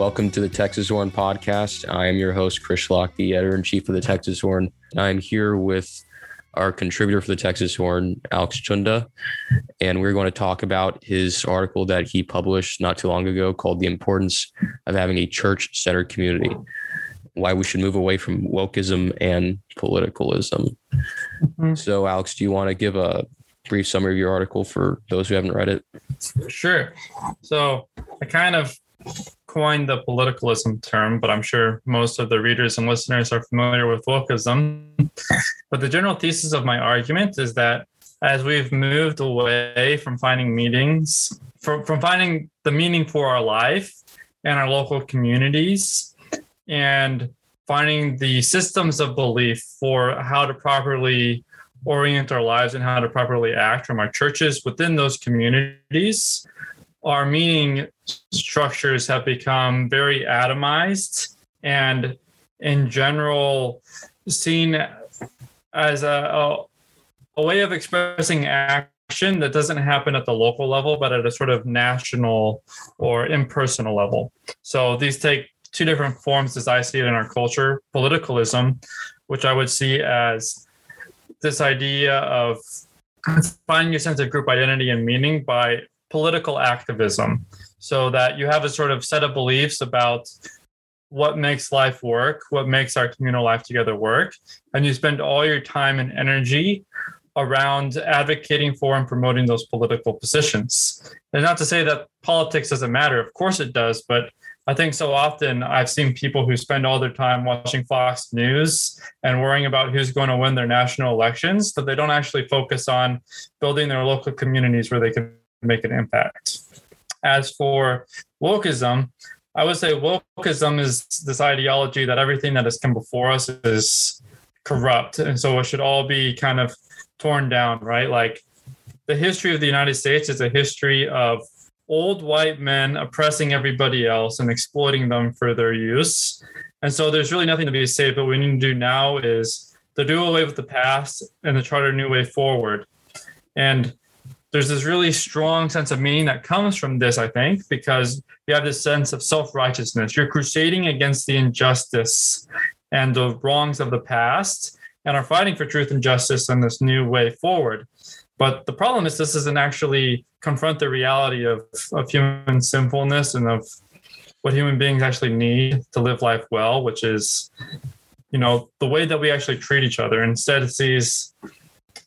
Welcome to the Texas Horn podcast. I am your host, Chris Schlock, the editor in chief of the Texas Horn. I'm here with our contributor for the Texas Horn, Alex Chunda, and we're going to talk about his article that he published not too long ago called The Importance of Having a Church Centered Community Why We Should Move Away from Wokeism and Politicalism. Mm-hmm. So, Alex, do you want to give a brief summary of your article for those who haven't read it? Sure. So, I kind of coined the politicalism term, but I'm sure most of the readers and listeners are familiar with wokeism. but the general thesis of my argument is that as we've moved away from finding meanings, from, from finding the meaning for our life and our local communities, and finding the systems of belief for how to properly orient our lives and how to properly act from our churches within those communities, our meaning structures have become very atomized and in general seen as a, a, a, way of expressing action that doesn't happen at the local level but at a sort of national or impersonal level. So these take two different forms as i see it in our culture politicalism which i would see as this idea of finding your sense of group identity and meaning by political activism so that you have a sort of set of beliefs about what makes life work, what makes our communal life together work, and you spend all your time and energy around advocating for and promoting those political positions. And not to say that politics doesn't matter, of course it does, but I think so often I've seen people who spend all their time watching Fox News and worrying about who's going to win their national elections, but they don't actually focus on building their local communities where they can make an impact. As for wokeism, I would say wokeism is this ideology that everything that has come before us is corrupt. And so it should all be kind of torn down, right? Like the history of the United States is a history of old white men oppressing everybody else and exploiting them for their use. And so there's really nothing to be saved. But what we need to do now is to do away with the past and to chart a new way forward. And there's this really strong sense of meaning that comes from this, I think, because you have this sense of self righteousness. You're crusading against the injustice and the wrongs of the past and are fighting for truth and justice in this new way forward. But the problem is, this doesn't actually confront the reality of, of human sinfulness and of what human beings actually need to live life well, which is, you know, the way that we actually treat each other. Instead, it sees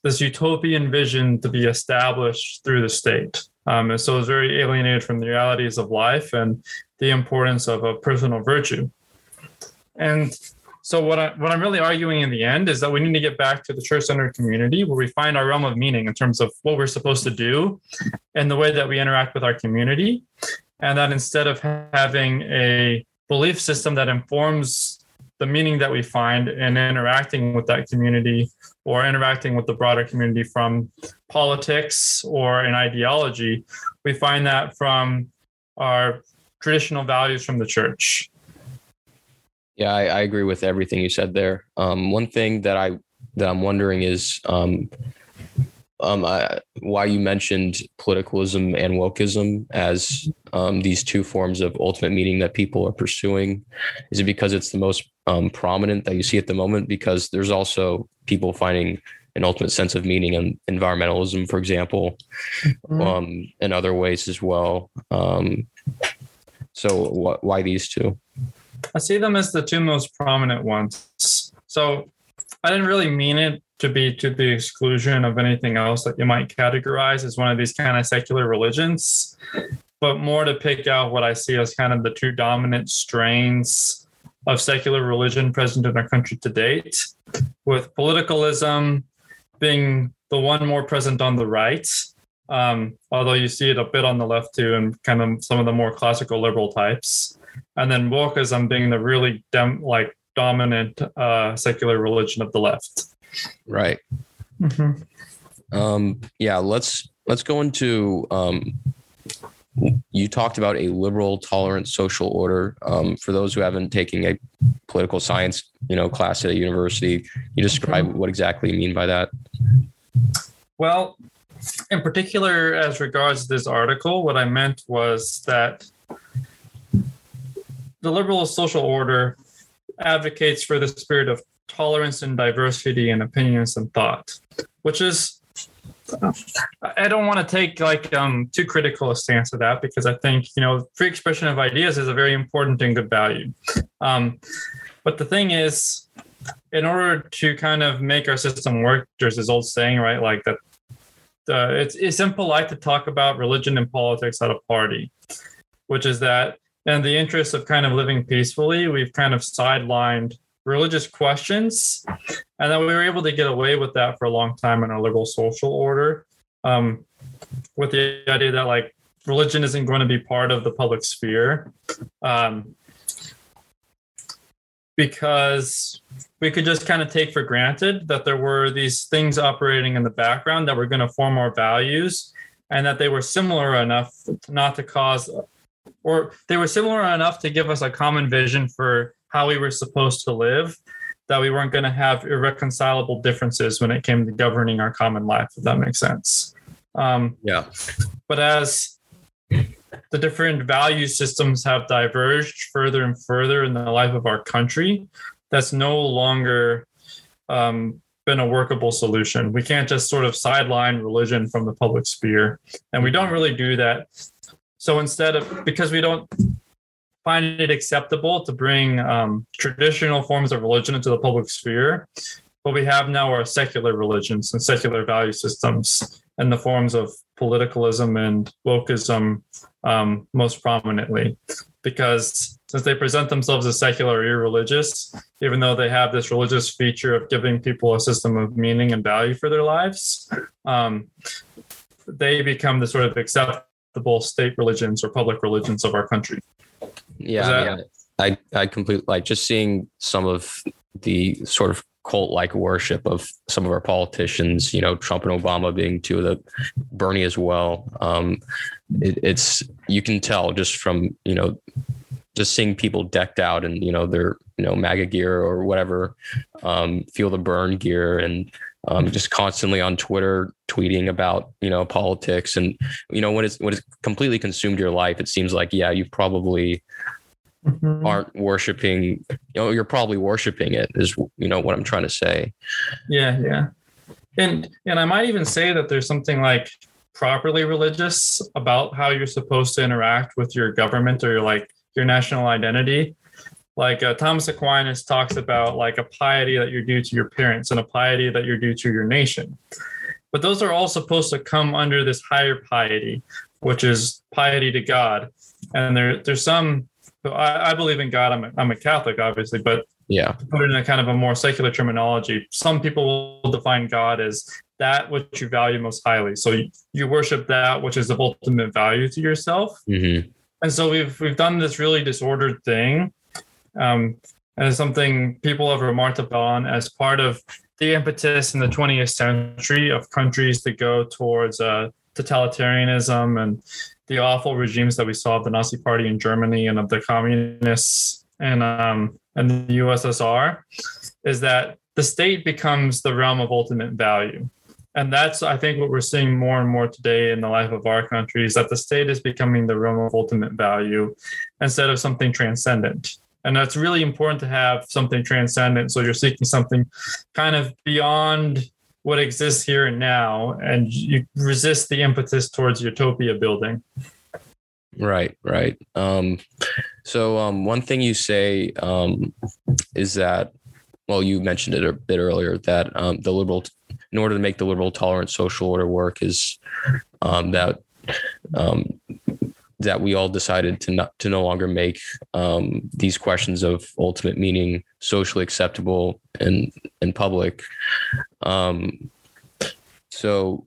this utopian vision to be established through the state. Um, and so it's very alienated from the realities of life and the importance of a personal virtue. And so what I what I'm really arguing in the end is that we need to get back to the church-centered community where we find our realm of meaning in terms of what we're supposed to do and the way that we interact with our community. And that instead of having a belief system that informs the meaning that we find in interacting with that community or interacting with the broader community from politics or an ideology, we find that from our traditional values from the church. Yeah, I, I agree with everything you said there. Um, one thing that I that I'm wondering is um, um, why you mentioned politicalism and wokeism as um, these two forms of ultimate meaning that people are pursuing. Is it because it's the most um, prominent that you see at the moment? Because there's also people finding an ultimate sense of meaning in environmentalism, for example, mm-hmm. um, and other ways as well. Um, so, wh- why these two? I see them as the two most prominent ones. So, I didn't really mean it to be to the exclusion of anything else that you might categorize as one of these kind of secular religions, but more to pick out what I see as kind of the two dominant strains of secular religion present in our country to date, with politicalism being the one more present on the right, um, although you see it a bit on the left too, and kind of some of the more classical liberal types, and then wokeism being the really dem- like dominant uh, secular religion of the left. Right. Mm-hmm. Um, yeah, let's let's go into. Um, you talked about a liberal, tolerant social order. Um, for those who haven't taken a political science, you know, class at a university, you describe mm-hmm. what exactly you mean by that. Well, in particular, as regards this article, what I meant was that the liberal social order advocates for the spirit of tolerance and diversity in opinions and thought, which is I don't want to take like um, too critical a stance of that because I think you know free expression of ideas is a very important and good value. Um, but the thing is, in order to kind of make our system work, there's this old saying, right? Like that uh, it's it's impolite to talk about religion and politics at a party, which is that in the interest of kind of living peacefully, we've kind of sidelined religious questions, and then we were able to get away with that for a long time in our liberal social order, um, with the idea that like religion isn't going to be part of the public sphere, um, because we could just kind of take for granted that there were these things operating in the background that were going to form our values, and that they were similar enough not to cause or they were similar enough to give us a common vision for how we were supposed to live that we weren't going to have irreconcilable differences when it came to governing our common life if that makes sense. Um, yeah. but as the different value systems have diverged further and further in the life of our country that's no longer um, been a workable solution. We can't just sort of sideline religion from the public sphere and we don't really do that. So instead of because we don't find it acceptable to bring um, traditional forms of religion into the public sphere. What we have now are secular religions and secular value systems and the forms of politicalism and wokeism um, most prominently. Because since they present themselves as secular or irreligious, even though they have this religious feature of giving people a system of meaning and value for their lives, um, they become the sort of acceptable state religions or public religions of our country. Yeah, that- I, mean, I I completely like just seeing some of the sort of cult like worship of some of our politicians, you know, Trump and Obama being two of the Bernie as well. Um, it, it's you can tell just from, you know, just seeing people decked out and, you know, their, you know, MAGA gear or whatever, um, feel the Bern gear and um, just constantly on Twitter tweeting about, you know, politics. And, you know, when it's when it's completely consumed your life, it seems like, yeah, you've probably mm-hmm. aren't worshiping, you know, you're probably worshiping it is, you know, what I'm trying to say. Yeah, yeah. And and I might even say that there's something like properly religious about how you're supposed to interact with your government or your like your national identity. Like uh, Thomas Aquinas talks about like a piety that you're due to your parents and a piety that you're due to your nation. But those are all supposed to come under this higher piety, which is piety to God. And there, there's some I, I believe in God. I'm a, I'm a Catholic, obviously, but yeah, put it in a kind of a more secular terminology. Some people will define God as that which you value most highly. So you, you worship that which is of ultimate value to yourself. Mm-hmm. And so we've we've done this really disordered thing, um, as something people have remarked upon as part of the impetus in the 20th century of countries to go towards uh, totalitarianism and the awful regimes that we saw of the Nazi Party in Germany and of the communists and um, and the USSR is that the state becomes the realm of ultimate value. And that's, I think, what we're seeing more and more today in the life of our country is that the state is becoming the realm of ultimate value instead of something transcendent. And that's really important to have something transcendent. So you're seeking something kind of beyond what exists here and now and you resist the impetus towards utopia building right right um, so um, one thing you say um, is that well you mentioned it a bit earlier that um, the liberal in order to make the liberal tolerant social order work is um, that um, that we all decided to not to no longer make um, these questions of ultimate meaning socially acceptable and in public. Um, so,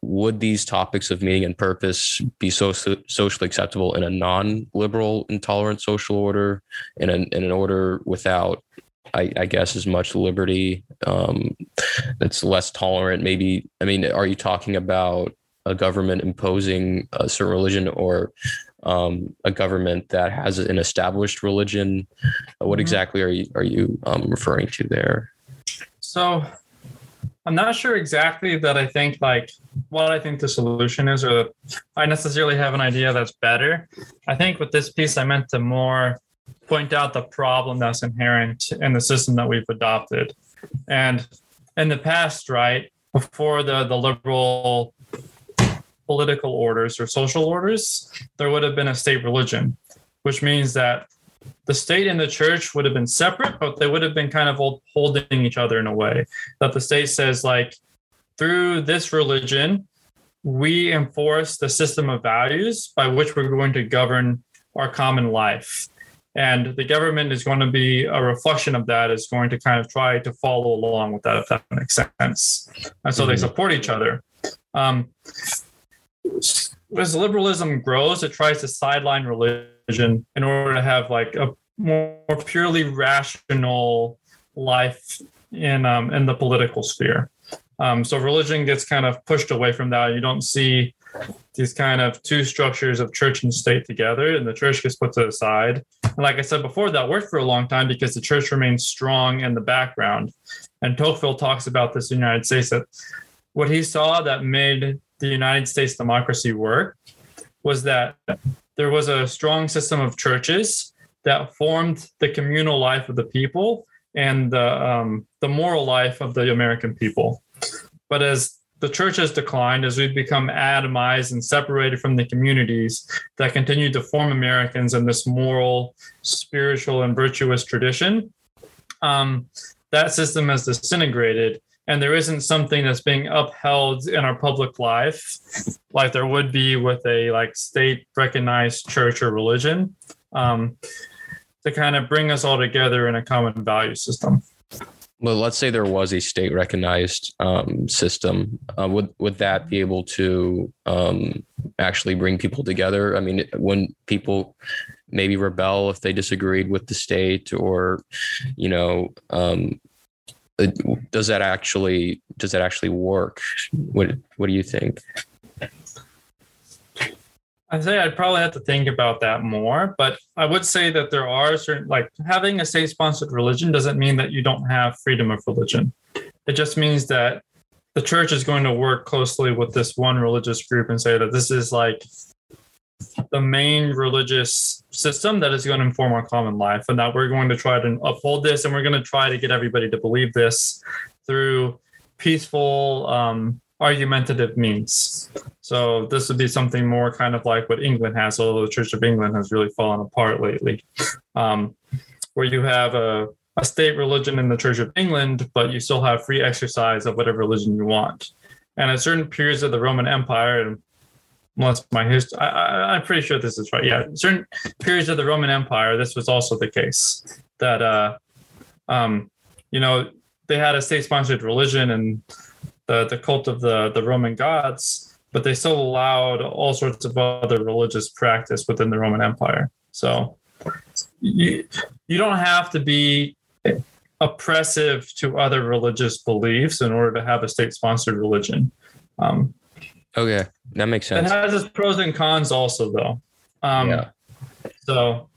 would these topics of meaning and purpose be so, socially acceptable in a non-liberal, intolerant social order, in an in an order without I, I, guess as much liberty um, that's less tolerant maybe i mean are you talking about a government imposing a certain religion or um, a government that has an established religion. What mm-hmm. exactly are you are you um, referring to there? So, I'm not sure exactly that I think like what I think the solution is, or I necessarily have an idea that's better. I think with this piece, I meant to more point out the problem that's inherent in the system that we've adopted. And in the past, right, before the, the liberal political orders or social orders, there would have been a state religion, which means that the state and the church would have been separate, but they would have been kind of holding each other in a way that the state says, like, through this religion, we enforce the system of values by which we're going to govern our common life. And the government is going to be a reflection of that, is going to kind of try to follow along with that, if that makes sense. And so mm-hmm. they support each other. Um, as liberalism grows, it tries to sideline religion in order to have like a more purely rational life in um, in the political sphere. Um, so religion gets kind of pushed away from that. You don't see these kind of two structures of church and state together, and the church gets put to the side. And like I said before, that worked for a long time because the church remains strong in the background. And Tocqueville talks about this in the United States that what he saw that made the United States democracy work was that there was a strong system of churches that formed the communal life of the people and the, um, the moral life of the American people. But as the church has declined, as we've become atomized and separated from the communities that continue to form Americans in this moral, spiritual, and virtuous tradition, um, that system has disintegrated. And there isn't something that's being upheld in our public life like there would be with a like state recognized church or religion um, to kind of bring us all together in a common value system. Well, let's say there was a state recognized um, system. Uh, would would that be able to um, actually bring people together? I mean, when people maybe rebel if they disagreed with the state, or you know, um, does that actually does that actually work? What What do you think? I'd say I'd probably have to think about that more, but I would say that there are certain, like having a state sponsored religion doesn't mean that you don't have freedom of religion. It just means that the church is going to work closely with this one religious group and say that this is like the main religious system that is going to inform our common life, and that we're going to try to uphold this and we're going to try to get everybody to believe this through peaceful, um, argumentative means. So this would be something more kind of like what England has, although the Church of England has really fallen apart lately, um, where you have a, a state religion in the Church of England, but you still have free exercise of whatever religion you want. And at certain periods of the Roman Empire, and unless my history, I, am pretty sure this is right. Yeah, certain periods of the Roman Empire, this was also the case that, uh, um, you know, they had a state-sponsored religion and the, the cult of the, the Roman gods, but they still allowed all sorts of other religious practice within the Roman Empire. So you, you don't have to be oppressive to other religious beliefs in order to have a state sponsored religion. Um, okay, that makes sense. It has its pros and cons also, though. Um, yeah. So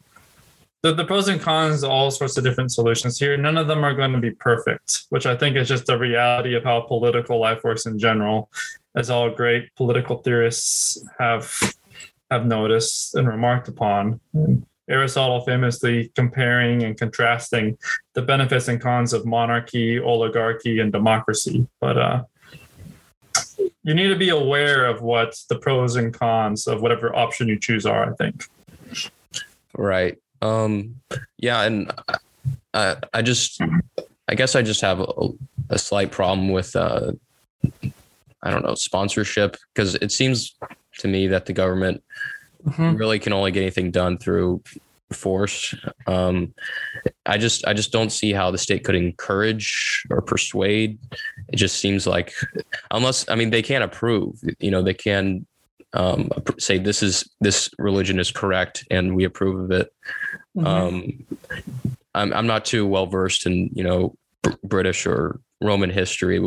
the, the pros and cons, all sorts of different solutions here. None of them are going to be perfect, which I think is just the reality of how political life works in general, as all great political theorists have have noticed and remarked upon. Aristotle famously comparing and contrasting the benefits and cons of monarchy, oligarchy, and democracy. But uh, you need to be aware of what the pros and cons of whatever option you choose are. I think. Right. Um, yeah, and I, I just, I guess I just have a, a slight problem with, uh, I don't know, sponsorship because it seems to me that the government mm-hmm. really can only get anything done through force. Um, I just, I just don't see how the state could encourage or persuade. It just seems like, unless, I mean, they can't approve. You know, they can um, say this is this religion is correct and we approve of it. Mm-hmm. Um, I'm I'm not too well versed in you know British or Roman history.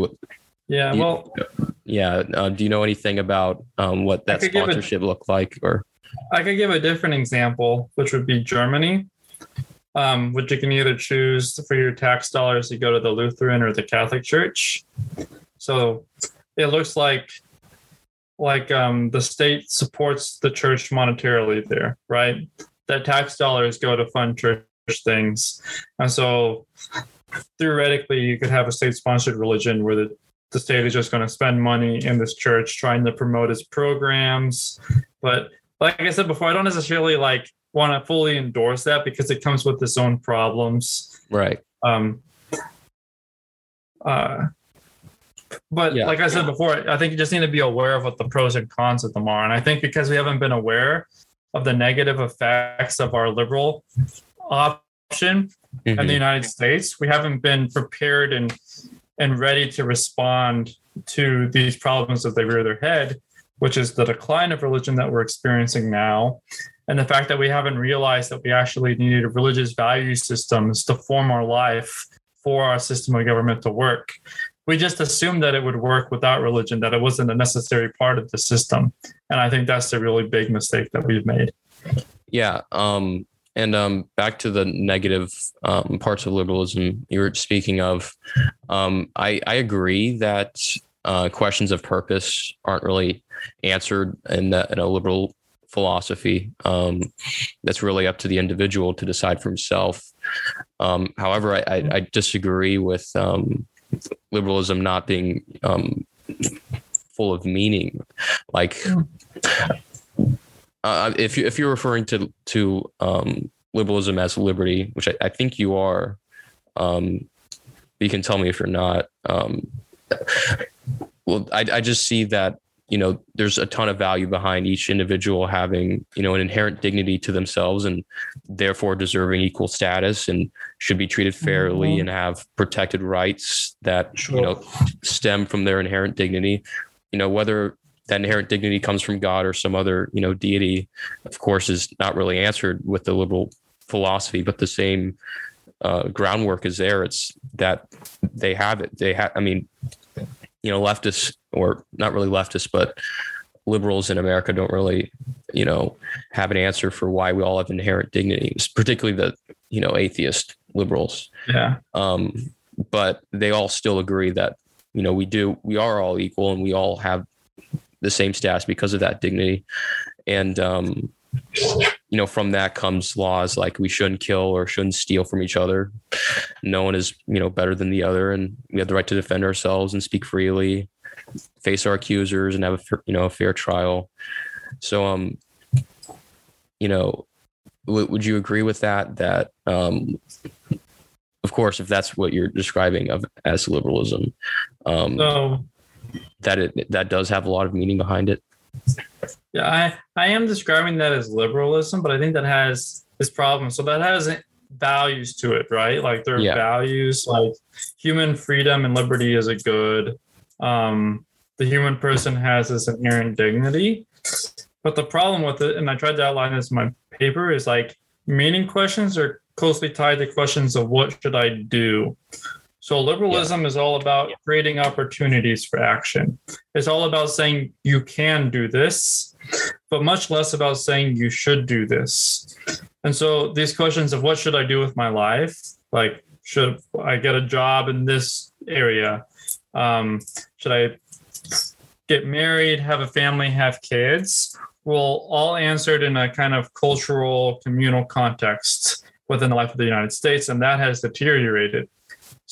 Yeah, well, yeah. Uh, do you know anything about um, what that sponsorship looked like? Or I could give a different example, which would be Germany, um, which you can either choose for your tax dollars to go to the Lutheran or the Catholic Church. So it looks like like um, the state supports the church monetarily there, right? That tax dollars go to fund church things. And so theoretically, you could have a state sponsored religion where the, the state is just going to spend money in this church trying to promote its programs. But like I said before, I don't necessarily like want to fully endorse that because it comes with its own problems. Right. Um, uh, but Yeah. like I said before, I think you just need to be aware of what the pros and cons of them are. And I think because we haven't been aware of the negative effects of our liberal option in the Mhm. United States, we haven't been prepared and and ready to respond to these problems as they rear their head, which is the decline of religion that we're experiencing now, and the fact that we haven't realized that we actually needed religious value systems to form our life for our system of government to work. We just assumed that it would work without religion, that it wasn't a necessary part of the system. And I think that's a really big mistake that we've made. Yeah. Um, and um, back to the negative um, parts of liberalism you were speaking of, um, I, I agree that uh, questions of purpose aren't really answered in, the, in a liberal philosophy. Um, that's really up to the individual to decide for himself. Um, however, I, I, I disagree with um, liberalism not being um, full of meaning. Like, uh, if you if you're referring to to um, liberalism as liberty, which I, I think you are, um, you can tell me if you're not. Well, I, I just see that you know there's a ton of value behind each individual having you know an inherent dignity to themselves and therefore deserving equal status and should be treated fairly Mhm. and have protected rights that Sure. you know stem from their inherent dignity you know whether that inherent dignity comes from god or some other you know deity of course is not really answered with the liberal philosophy but the same uh, groundwork is there it's that they have it they have i mean you know leftists or not really leftists but liberals in america don't really you know have an answer for why we all have inherent dignity particularly the you know atheist liberals Yeah. um, but they all still agree that you know we do we are all equal and we all have the same status because of that dignity and um, you know from that comes laws like we shouldn't kill or shouldn't steal from each other. No one is you know better than the other and we have the right to defend ourselves and speak freely face our accusers and have a fair- you know a fair trial. So um you know w- would you agree with that that um of course if that's what you're describing of as liberalism um So that it that does have a lot of meaning behind it Yeah, I, I am describing that as liberalism, but I think that has this problem. So that has values to it, right? Like there are Yeah. values like human freedom and liberty is a good. Um, the human person has this inherent dignity. But the problem with it, and I tried to outline this in my paper, is like meaning questions are closely tied to questions of what should I do. So liberalism is all about creating opportunities for action. It's all about saying you can do this, but much less about saying you should do this. And so these questions of what should I do with my life? Like, should I get a job in this area? Um, should I get married, have a family, have kids? Well, all answered in a kind of cultural, communal context within the life of the United States, and that has deteriorated.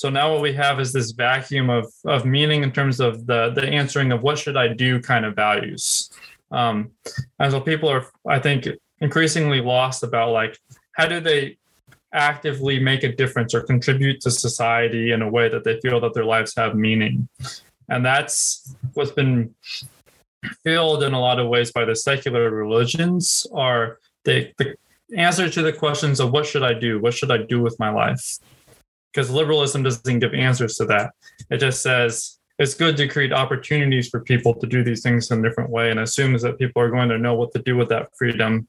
So now what we have is this vacuum of of meaning in terms of the the answering of what should I do kind of values. Um, and so people are, I think, increasingly lost about like how do they actively make a difference or contribute to society in a way that they feel that their lives have meaning. And that's what's been filled in a lot of ways by the secular religions are the, the answer to the questions of what should I do? What should I do with my life? Because liberalism doesn't give answers to that. It just says it's good to create opportunities for people to do these things in a different way and assumes that people are going to know what to do with that freedom.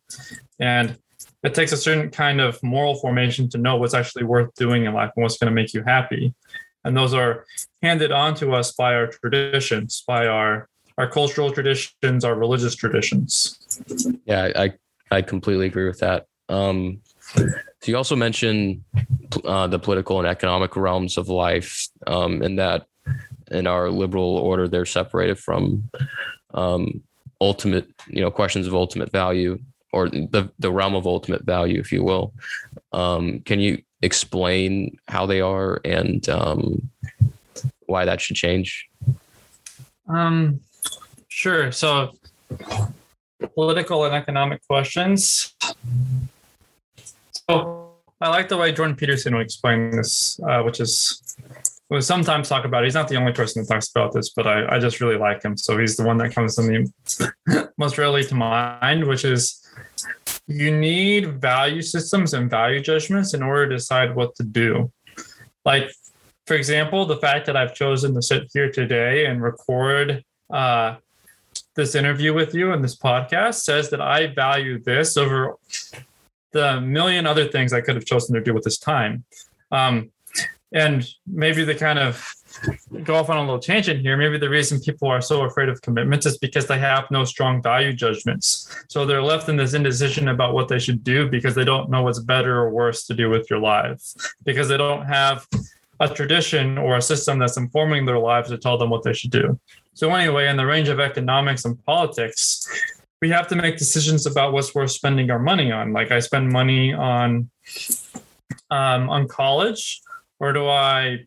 And it takes a certain kind of moral formation to know what's actually worth doing in life and what's going to make you happy. And those are handed on to us by our traditions, by our our cultural traditions, our religious traditions. Yeah, I I completely agree with that. Um, so you also mentioned uh, the political and economic realms of life, um, and that in our liberal order they're separated from um, ultimate, you know, questions of ultimate value. or the the realm of ultimate value, if you will. Um, can you explain how they are and um, why that should change? Um, sure. So, political and economic questions. So, I like the way Jordan Peterson would explain this, uh, which is we sometimes talk about. It. He's not the only person that talks about this, but I, I just really like him. So he's the one that comes to me most readily to mind, which is you need value systems and value judgments in order to decide what to do. Like, for example, the fact that I've chosen to sit here today and record uh, this interview with you and this podcast says that I value this over the million other things I could have chosen to do with this time. Um, and maybe the kind of go off on a little tangent here. Maybe the reason people are so afraid of commitments is because they have no strong value judgments. So they're left in this indecision about what they should do because they don't know what's better or worse to do with your lives, because they don't have a tradition or a system that's informing their lives to tell them what they should do. So, anyway, in the range of economics and politics, we have to make decisions about what's worth spending our money on. Like, I spend money on um, on college or do I,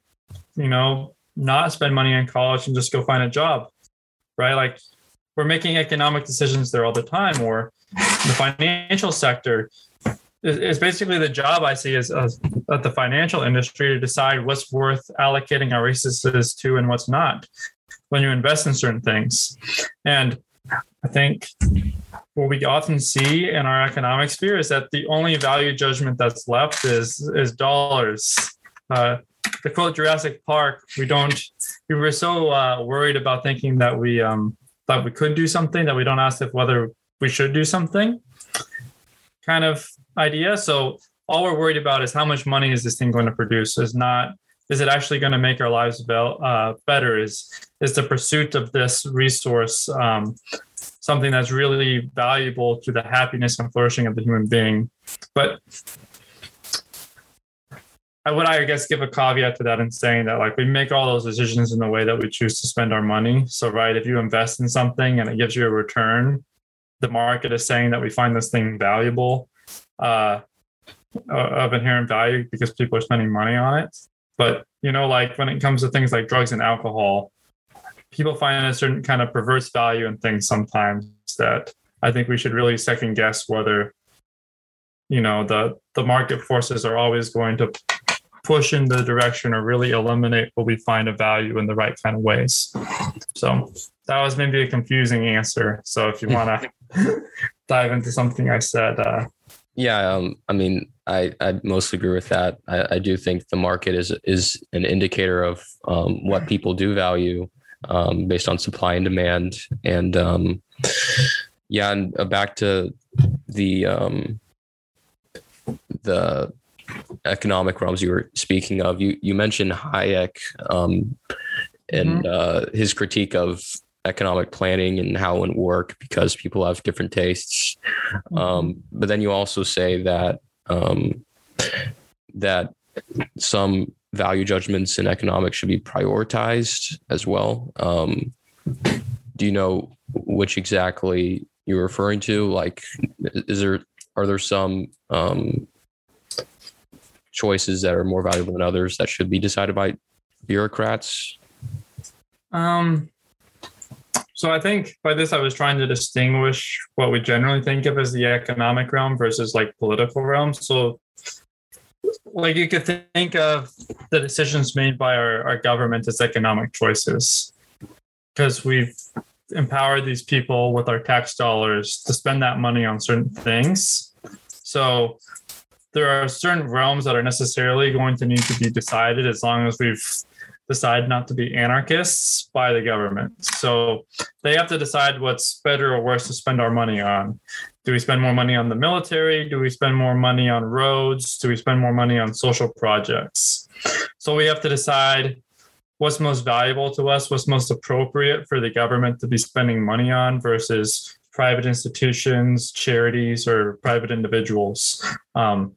you know, not spend money on college and just go find a job? Right? Like we're making economic decisions there all the time, or the financial sector is basically the job I see as at the financial industry to decide what's worth allocating our resources to and what's not when you invest in certain things. And I think what we often see in our economic sphere is that the only value judgment that's left is is dollars uh, the quote Jurassic Park, we don't, we were so uh, worried about thinking that we um, that we could do something that we don't ask if whether we should do something kind of idea. So all we're worried about is how much money is this thing going to produce? Is not is it actually going to make our lives be- uh, better? Is is the pursuit of this resource um, something that's really valuable to the happiness and flourishing of the human being? But I would, I guess, give a caveat to that in saying that, like, we make all those decisions in the way that we choose to spend our money. So, right, if you invest in something and it gives you a return, the market is saying that we find this thing valuable, uh, of inherent value because people are spending money on it. But, you know, like when it comes to things like drugs and alcohol, people find a certain kind of perverse value in things sometimes that I think we should really second guess whether, you know, the, the market forces are always going to push in the direction or really eliminate what we find of value in the right kind of ways. So that was maybe a confusing answer. So if you want to dive into something I said, uh, yeah, um, I mean, I, I mostly agree with that. I, I do think the market is is an indicator of um, what people do value um, based on supply and demand. And um, yeah, and uh, back to the um, the economic realms you were speaking of, you you mentioned Hayek um, and mm-hmm. uh, his critique of economic planning and how it would work because people have different tastes. Mm-hmm. Um, but then you also say that um, that some value judgments in economics should be prioritized as well. Um, do you know which exactly you're referring to? Like, is there are there some um, choices that are more valuable than others that should be decided by bureaucrats? Um, so I think by this I was trying to distinguish what we generally think of as the economic realm versus like political realm. So like you could think of the decisions made by our, our government as economic choices because we've empowered these people with our tax dollars to spend that money on certain things. So there are certain realms that are necessarily going to need to be decided as long as we've decided not to be anarchists by the government. So they have to decide what's better or worse to spend our money on. Do we spend more money on the military? Do we spend more money on roads? Do we spend more money on social projects? So we have to decide what's most valuable to us, what's most appropriate for the government to be spending money on versus private institutions, charities, or private individuals. Um,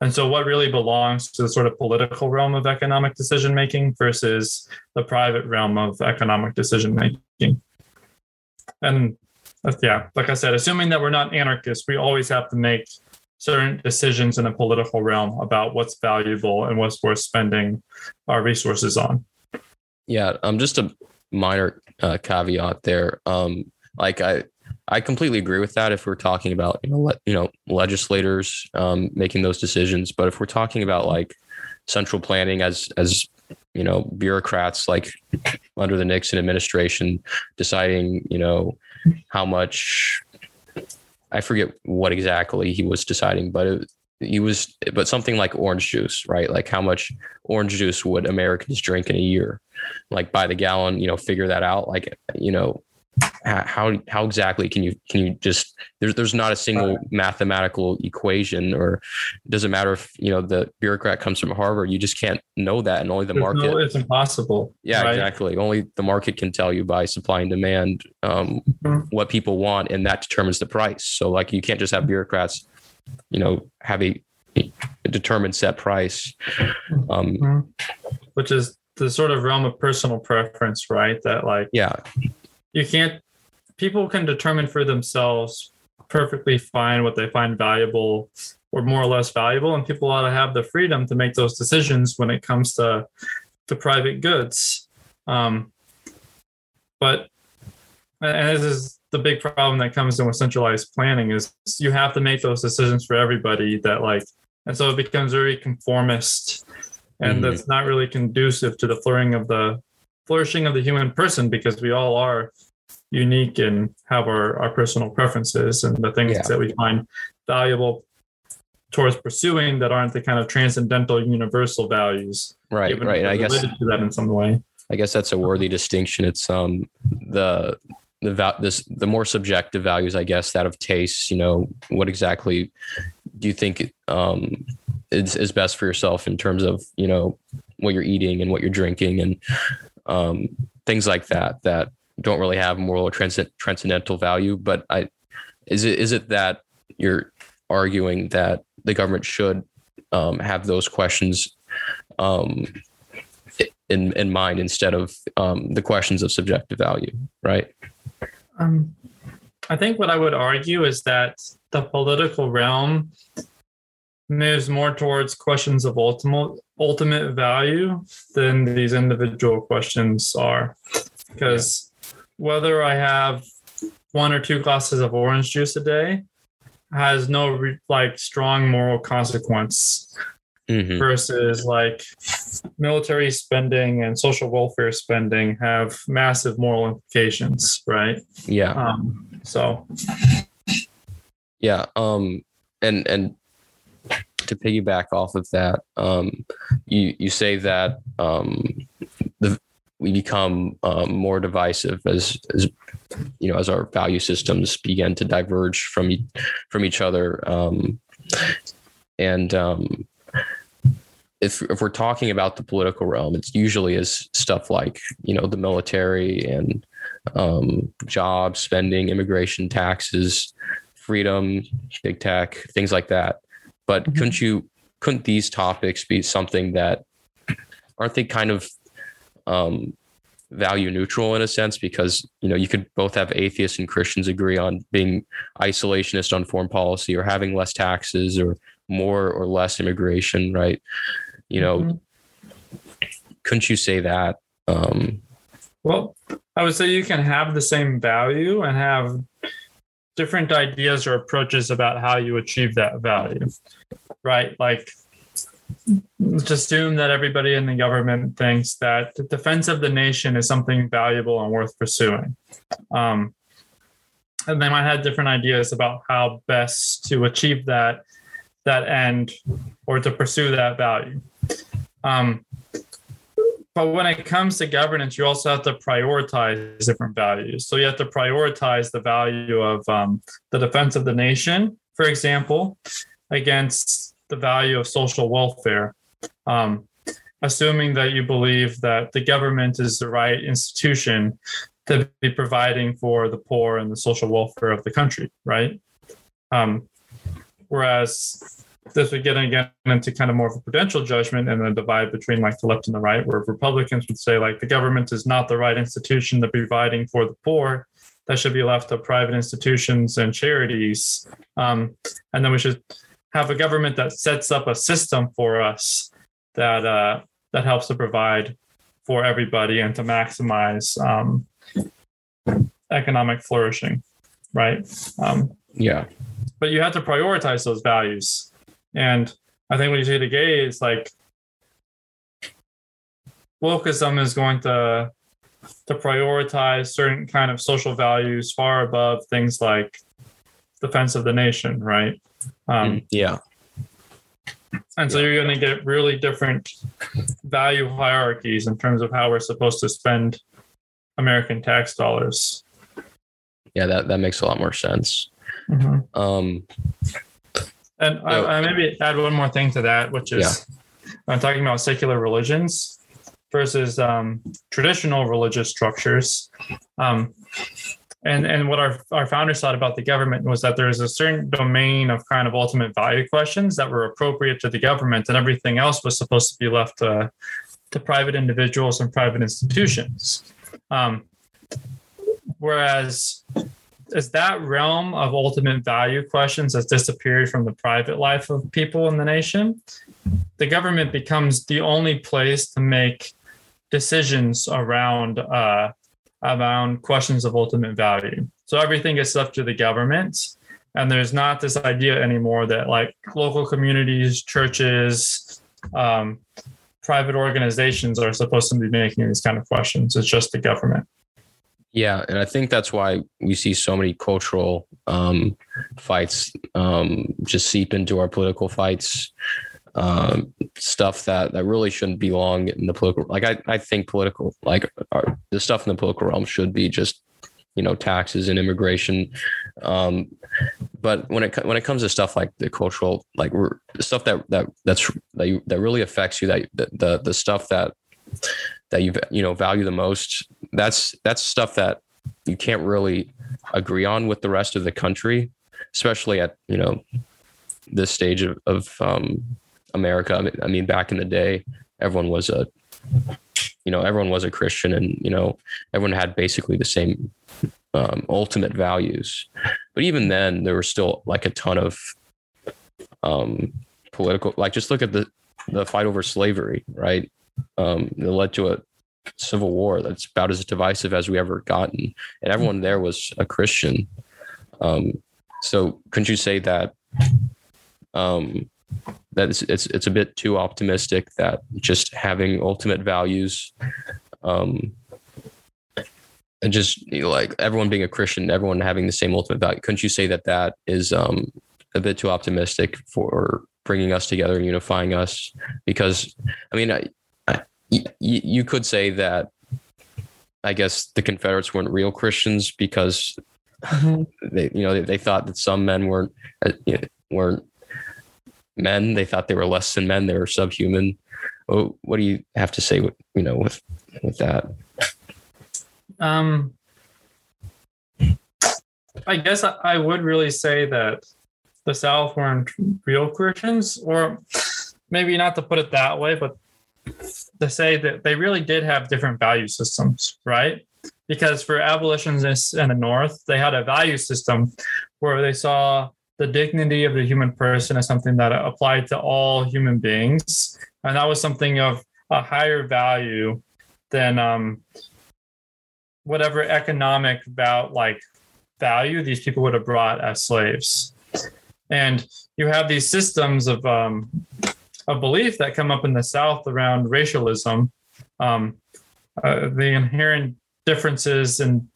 and so, what really belongs to the sort of political realm of economic decision making versus the private realm of economic decision making? And yeah, like I said, assuming that we're not anarchists, we always have to make certain decisions in the political realm about what's valuable and what's worth spending our resources on. Yeah, um, just a minor uh, caveat there. Um, like I, I completely agree with that. If we're talking about you know, le- you know legislators um, making those decisions, but if we're talking about like central planning as as you know bureaucrats like under the Nixon administration deciding you know how much I forget what exactly he was deciding, but it, he was but something like orange juice, right? Like how much orange juice would Americans drink in a year? Like by the gallon, you know, figure that out. Like you know, how how exactly can you can you just there's there's not a single mathematical equation or it doesn't matter if you know the bureaucrat comes from Harvard you just can't know that and only the market no, it's impossible yeah right? exactly only the market can tell you by supply and demand um, mm-hmm. what people want and that determines the price so like you can't just have bureaucrats you know have a, a determined set price um, mm-hmm. which is the sort of realm of personal preference right that like yeah you can't people can determine for themselves perfectly fine what they find valuable or more or less valuable and people ought to have the freedom to make those decisions when it comes to to private goods um, but and this is the big problem that comes in with centralized planning is you have to make those decisions for everybody that like and so it becomes very conformist and mm-hmm. that's not really conducive to the flourishing of the flourishing of the human person because we all are unique and have our, our personal preferences and the things yeah. that we find valuable towards pursuing that aren't the kind of transcendental universal values. Right, right. I guess to that in some way. I guess that's a worthy distinction. It's um the the val- this the more subjective values, I guess, that of taste. You know, what exactly do you think um is is best for yourself in terms of you know what you're eating and what you're drinking and um, things like that that don't really have moral or transcendental value. But I is it is it that you're arguing that the government should um, have those questions um, in in mind instead of um, the questions of subjective value, right? Um, I think what I would argue is that the political realm moves more towards questions of ultimate ultimate value than these individual questions are. Because whether i have one or two glasses of orange juice a day has no re- like strong moral consequence mm-hmm. versus like military spending and social welfare spending have massive moral implications right? Yeah. Um, so yeah um and and to piggyback off of that, um, you you say that um, the we become um, more divisive as as you know as our value systems begin to diverge from from each other, um, and um, if if we're talking about the political realm, it's usually as stuff like you know the military and um, jobs, spending, immigration, taxes, freedom, big tech, things like that. But mm-hmm. couldn't you couldn't these topics be something that aren't they kind of um, value neutral in a sense because you know you could both have atheists and Christians agree on being isolationist on foreign policy or having less taxes or more or less immigration, right? You know, mm-hmm. couldn't you say that? Um, well, I would say you can have the same value and have different ideas or approaches about how you achieve that value, right? Like, let's assume that everybody in the government thinks that the defense of the nation is something valuable and worth pursuing. Um, and they might have different ideas about how best to achieve that that end or to pursue that value. Um, but when it comes to governance, you also have to prioritize different values. So you have to prioritize the value of um, the defense of the nation, for example, against the value of social welfare. Um, assuming that you believe that the government is the right institution to be providing for the poor and the social welfare of the country, right? Um, whereas this would get again into kind of more of a prudential judgment and a divide between like the left and the right, where Republicans would say like the government is not the right institution to be providing for the poor. that should be left to private institutions and charities. Um, and then we should have a government that sets up a system for us that uh, that helps to provide for everybody and to maximize um, economic flourishing, right? Um, yeah. But you have to prioritize those values, and I think when you see today it's like wokeism is going to to prioritize certain kind of social values far above things like defense of the nation, right? Um, mm, yeah. And so you're going to get really different value hierarchies in terms of how we're supposed to spend American tax dollars. Yeah, that, that makes a lot more sense. Mm-hmm. Um, and so, I, I, maybe add one more thing to that, which is yeah. I'm talking about secular religions versus um, traditional religious structures. Um, and and what our, our founders thought about the government was that there is a certain domain of kind of ultimate value questions that were appropriate to the government, and everything else was supposed to be left to, to private individuals and private institutions. Um, whereas as that realm of ultimate value questions has disappeared from the private life of people in the nation, the government becomes the only place to make decisions around uh, around questions of ultimate value. So everything is left to the government, and there's not this idea anymore that like local communities, churches, um, private organizations are supposed to be making these kind of questions. It's just the government. Yeah, and I think that's why we see so many cultural um, fights um, just seep into our political fights um, stuff that that really shouldn't belong in the political. Like I, I think political, like our, the stuff in the political realm should be just you know taxes and immigration. Um, but when it when it comes to stuff like the cultural, like stuff that that that's that you, that really affects you, that the, the the stuff that that you you know value the most, that's that's stuff that you can't really agree on with the rest of the country, especially at you know this stage of, of um, America. I mean, I mean, back in the day, everyone was a, you know, everyone was a Christian, and you know, everyone had basically the same um, ultimate values. But even then, there was still like a ton of um, political. Like, just look at the the fight over slavery, right? Um, it led to a civil war that's about as divisive as we ever gotten, and everyone there was a Christian. Um, so, couldn't you say that? Um, that it's, it's it's a bit too optimistic that just having ultimate values um and just you know, like everyone being a christian everyone having the same ultimate value couldn't you say that that is um a bit too optimistic for bringing us together and unifying us because i mean I, You could say that i guess the confederates weren't real christians because mm-hmm. they you know they, they, thought that some men weren't uh, weren't men. They thought they were less than men. They were subhuman. What, what do you have to say? With, you know, with with that. Um, I guess I, I would really say that the South weren't real Christians, or maybe not to put it that way, but to say that they really did have different value systems, right? Because for abolitionists in the North, they had a value system where they saw the dignity of the human person as something that applied to all human beings. And that was something of a higher value than um, whatever economic about like value these people would have brought as slaves. And you have these systems of um, of belief that come up in the South around racialism, um, uh, the inherent differences in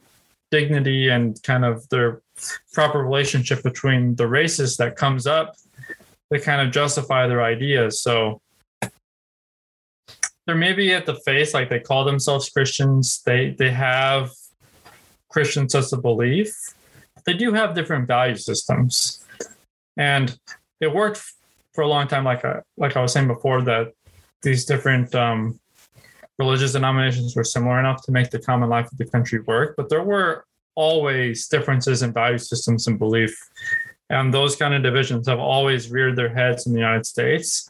dignity and kind of their proper relationship between the races that comes up they kind of justify their ideas. So they're maybe at the face like they call themselves christians. They they have christian sets of belief. They do have different value systems. And it worked for a long time like I, like I was saying before that these different um, religious denominations were similar enough to make the common life of the country work but there were always differences in value systems and belief. And those kind of divisions have always reared their heads in the United States.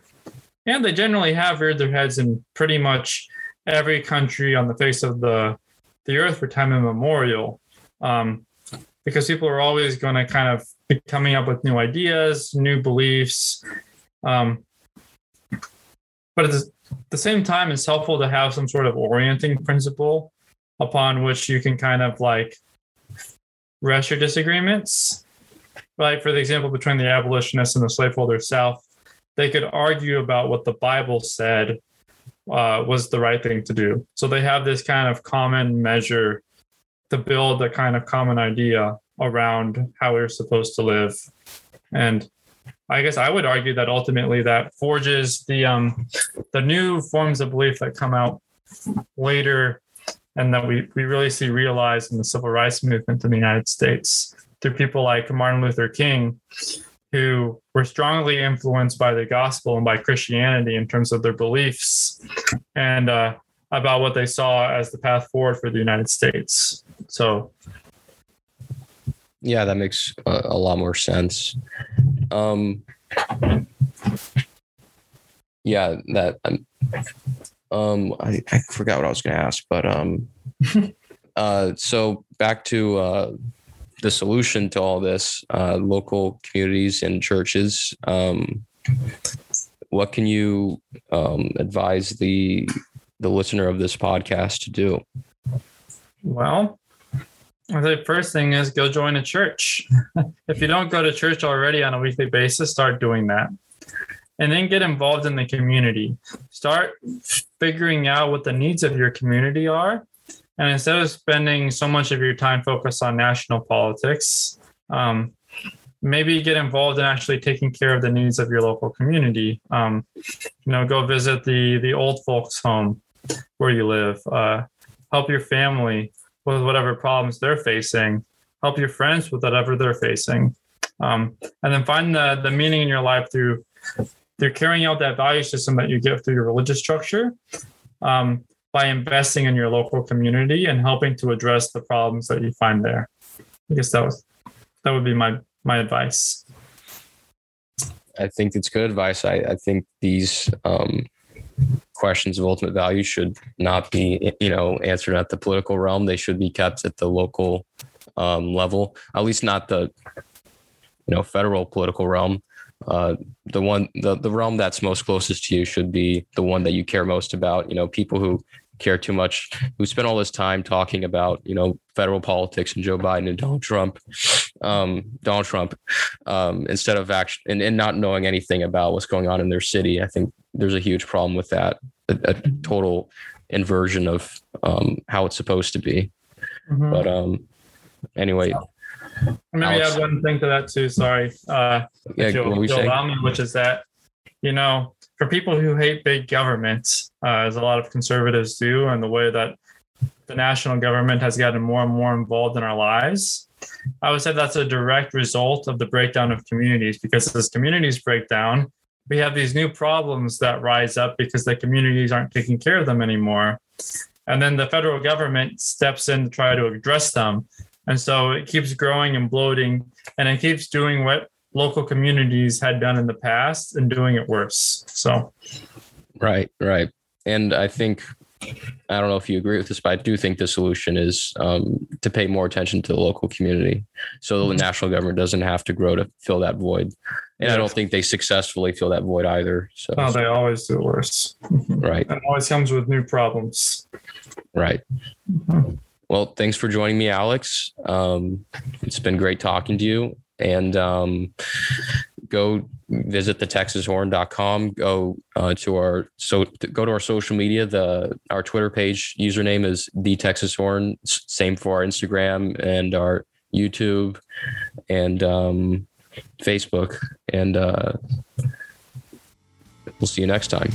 And they generally have reared their heads in pretty much every country on the face of the, the earth for time immemorial. Um, because people are always going to kind of be coming up with new ideas, new beliefs. Um, but at the, same time, it's helpful to have some sort of orienting principle upon which you can kind of like rest your disagreements. Like, for the example, between the abolitionists and the slaveholder South, they could argue about what the Bible said uh, was the right thing to do. So they have this kind of common measure to build a kind of common idea around how we're supposed to live. And I guess I would argue that ultimately that forges the um, the new forms of belief that come out later and that we, we really see realized in the civil rights movement in the United States through people like Martin Luther King, who were strongly influenced by the gospel and by Christianity in terms of their beliefs and uh, about what they saw as the path forward for the United States. So, yeah, that makes a, a lot more sense. Um, yeah, that um, um I, I forgot what I was going to ask, but um, uh, so back to uh, the solution to all this, uh, local communities and churches. Um, what can you um, advise the the listener of this podcast to do? Well, the first thing is go join a church. if you don't go to church already on a weekly basis, start doing that. And then get involved in the community. Start figuring out what the needs of your community are. And instead of spending so much of your time focused on national politics, um, maybe get involved in actually taking care of the needs of your local community. Um, you know, go visit the the old folks' home where you live. Uh, help your family with whatever problems they're facing. Help your friends with whatever they're facing, um, and then find the the meaning in your life through through carrying out that value system that you get through your religious structure. Um, by investing in your local community and helping to address the problems that you find there. I guess that was that would be my my advice. I think it's good advice. I, I think these um, questions of ultimate value should not be, you know, answered at the political realm. They should be kept at the local um, level, at least not the, you know, federal political realm. Uh, the one, the the realm that's most closest to you should be the one that you care most about. You know, people who care too much, who spent all this time talking about, you know, federal politics and Joe Biden and Donald Trump, um, Donald Trump, um, instead of action and, and not knowing anything about what's going on in their city. I think there's a huge problem with that, a, a total inversion of um, how it's supposed to be. Mm-hmm. But um, anyway. Maybe add one thing to that too. Sorry, uh, yeah, if you'll, you'll allow me, which is that you know for people who hate big government, uh, as a lot of conservatives do, and the way that the national government has gotten more and more involved in our lives, I would say that's a direct result of the breakdown of communities because as communities break down, we have these new problems that rise up because the communities aren't taking care of them anymore. And then the federal government steps in to try to address them. And so it keeps growing and bloating and it keeps doing what local communities had done in the past and doing it worse. So, right, right. And I think, I don't know if you agree with this, but I do think the solution is um, to pay more attention to the local community so the mm-hmm. national government doesn't have to grow to fill that void. And yeah. I don't think they successfully fill that void either. So, no, they always do worse. Right. It always comes with new problems. Right. Mm-hmm. Well, thanks for joining me, Alex. Um, it's been great talking to you and um, go visit the texashorn.com go uh, to our so go to our social media the our twitter page username is the texas horn same for our instagram and our youtube and um, facebook and uh, we'll see you next time